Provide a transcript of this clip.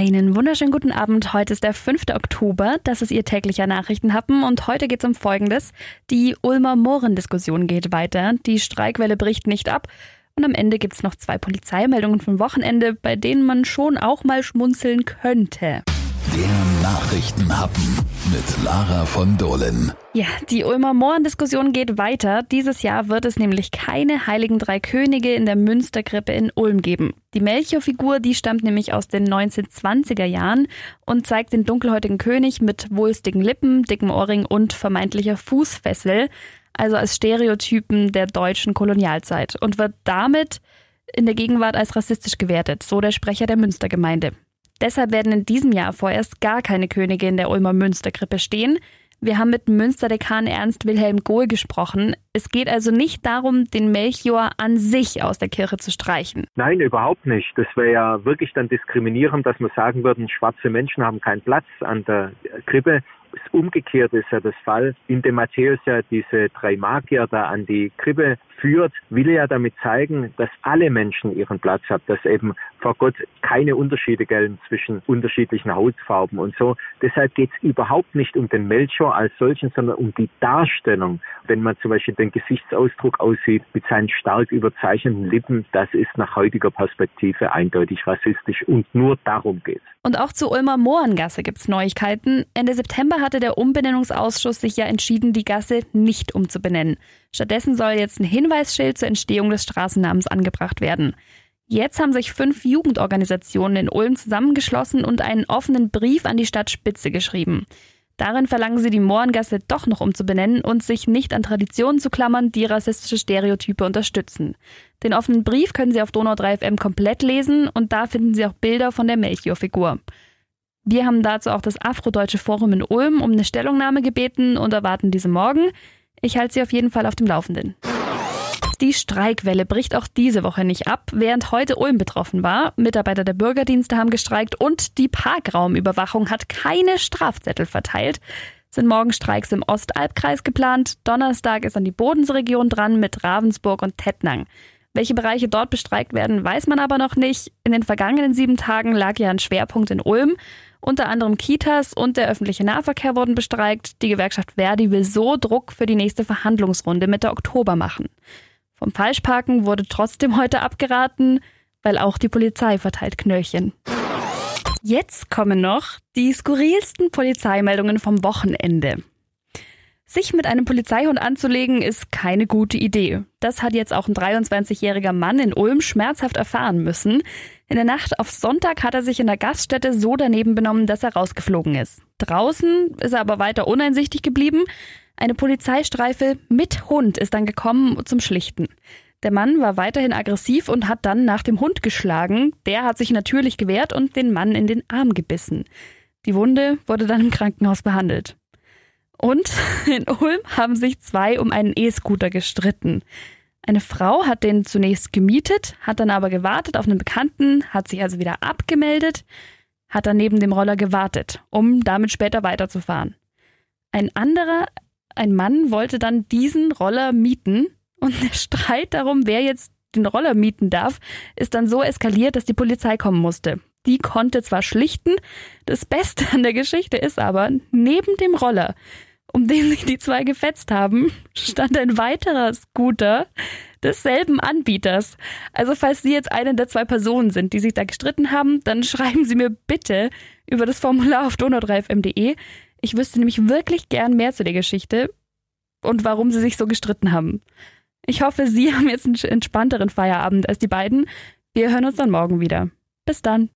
Einen wunderschönen guten Abend. Heute ist der 5. Oktober. Das ist Ihr täglicher Nachrichtenhappen und heute geht es um Folgendes. Die Ulmer Mohren-Diskussion geht weiter. Die Streikwelle bricht nicht ab. Und am Ende gibt es noch zwei Polizeimeldungen vom Wochenende, bei denen man schon auch mal schmunzeln könnte. Der Nachrichtenhappen mit Lara von Dohlen. Ja, die Ulmer Mohren-Diskussion geht weiter. Dieses Jahr wird es nämlich keine Heiligen Drei Könige in der Münsterkrippe in Ulm geben. Die Melchior-Figur, die stammt nämlich aus den 1920er Jahren und zeigt den dunkelhäutigen König mit wulstigen Lippen, dickem Ohrring und vermeintlicher Fußfessel, also als Stereotypen der deutschen Kolonialzeit und wird damit in der Gegenwart als rassistisch gewertet, so der Sprecher der Münstergemeinde. Deshalb werden in diesem Jahr vorerst gar keine Könige in der Ulmer Münsterkrippe stehen. Wir haben mit Münsterdekan Ernst Wilhelm Gohl gesprochen. Es geht also nicht darum, den Melchior an sich aus der Kirche zu streichen. Nein, überhaupt nicht. Das wäre ja wirklich dann diskriminierend, dass wir sagen würden, schwarze Menschen haben keinen Platz an der Krippe. Umgekehrt ist ja das Fall, indem Matthäus ja diese drei Magier da an die Krippe führt, will er ja damit zeigen, dass alle Menschen ihren Platz haben, dass eben vor Gott keine Unterschiede gelten zwischen unterschiedlichen Hautfarben und so. Deshalb geht es überhaupt nicht um den Melchior als solchen, sondern um die Darstellung. Wenn man zum Beispiel den Gesichtsausdruck aussieht mit seinen stark überzeichneten Lippen, das ist nach heutiger Perspektive eindeutig rassistisch und nur darum geht's. Und auch zu Ulmer Mohrengasse gibt's Neuigkeiten. Ende September hatte der Umbenennungsausschuss sich ja entschieden, die Gasse nicht umzubenennen. Stattdessen soll jetzt ein Hinweisschild zur Entstehung des Straßennamens angebracht werden. Jetzt haben sich fünf Jugendorganisationen in Ulm zusammengeschlossen und einen offenen Brief an die Stadt Spitze geschrieben. Darin verlangen sie, die Mohrengasse doch noch umzubenennen und sich nicht an Traditionen zu klammern, die rassistische Stereotype unterstützen. Den offenen Brief können Sie auf Donau 3 FM komplett lesen und da finden Sie auch Bilder von der Melchior-Figur. Wir haben dazu auch das Afrodeutsche Forum in Ulm um eine Stellungnahme gebeten und erwarten diese morgen. Ich halte Sie auf jeden Fall auf dem Laufenden. Die Streikwelle bricht auch diese Woche nicht ab, während heute Ulm betroffen war. Mitarbeiter der Bürgerdienste haben gestreikt und die Parkraumüberwachung hat keine Strafzettel verteilt. Sind morgen Streiks im Ostalbkreis geplant. Donnerstag ist an die Bodensregion dran mit Ravensburg und Tettnang. Welche Bereiche dort bestreikt werden, weiß man aber noch nicht. In den vergangenen sieben Tagen lag ja ein Schwerpunkt in Ulm. Unter anderem Kitas und der öffentliche Nahverkehr wurden bestreikt. Die Gewerkschaft Verdi will so Druck für die nächste Verhandlungsrunde Mitte Oktober machen. Vom Falschparken wurde trotzdem heute abgeraten, weil auch die Polizei verteilt Knöllchen. Jetzt kommen noch die skurrilsten Polizeimeldungen vom Wochenende. Sich mit einem Polizeihund anzulegen, ist keine gute Idee. Das hat jetzt auch ein 23-jähriger Mann in Ulm schmerzhaft erfahren müssen. In der Nacht auf Sonntag hat er sich in der Gaststätte so daneben benommen, dass er rausgeflogen ist. Draußen ist er aber weiter uneinsichtig geblieben. Eine Polizeistreife mit Hund ist dann gekommen zum Schlichten. Der Mann war weiterhin aggressiv und hat dann nach dem Hund geschlagen. Der hat sich natürlich gewehrt und den Mann in den Arm gebissen. Die Wunde wurde dann im Krankenhaus behandelt. Und in Ulm haben sich zwei um einen E-Scooter gestritten. Eine Frau hat den zunächst gemietet, hat dann aber gewartet auf einen Bekannten, hat sich also wieder abgemeldet, hat dann neben dem Roller gewartet, um damit später weiterzufahren. Ein anderer ein Mann wollte dann diesen Roller mieten und der Streit darum, wer jetzt den Roller mieten darf, ist dann so eskaliert, dass die Polizei kommen musste. Die konnte zwar schlichten, das Beste an der Geschichte ist aber, neben dem Roller, um den sich die zwei gefetzt haben, stand ein weiterer Scooter desselben Anbieters. Also falls Sie jetzt eine der zwei Personen sind, die sich da gestritten haben, dann schreiben Sie mir bitte über das Formular auf donau3fm.de. Ich wüsste nämlich wirklich gern mehr zu der Geschichte und warum sie sich so gestritten haben. Ich hoffe, Sie haben jetzt einen entspannteren Feierabend als die beiden. Wir hören uns dann morgen wieder. Bis dann.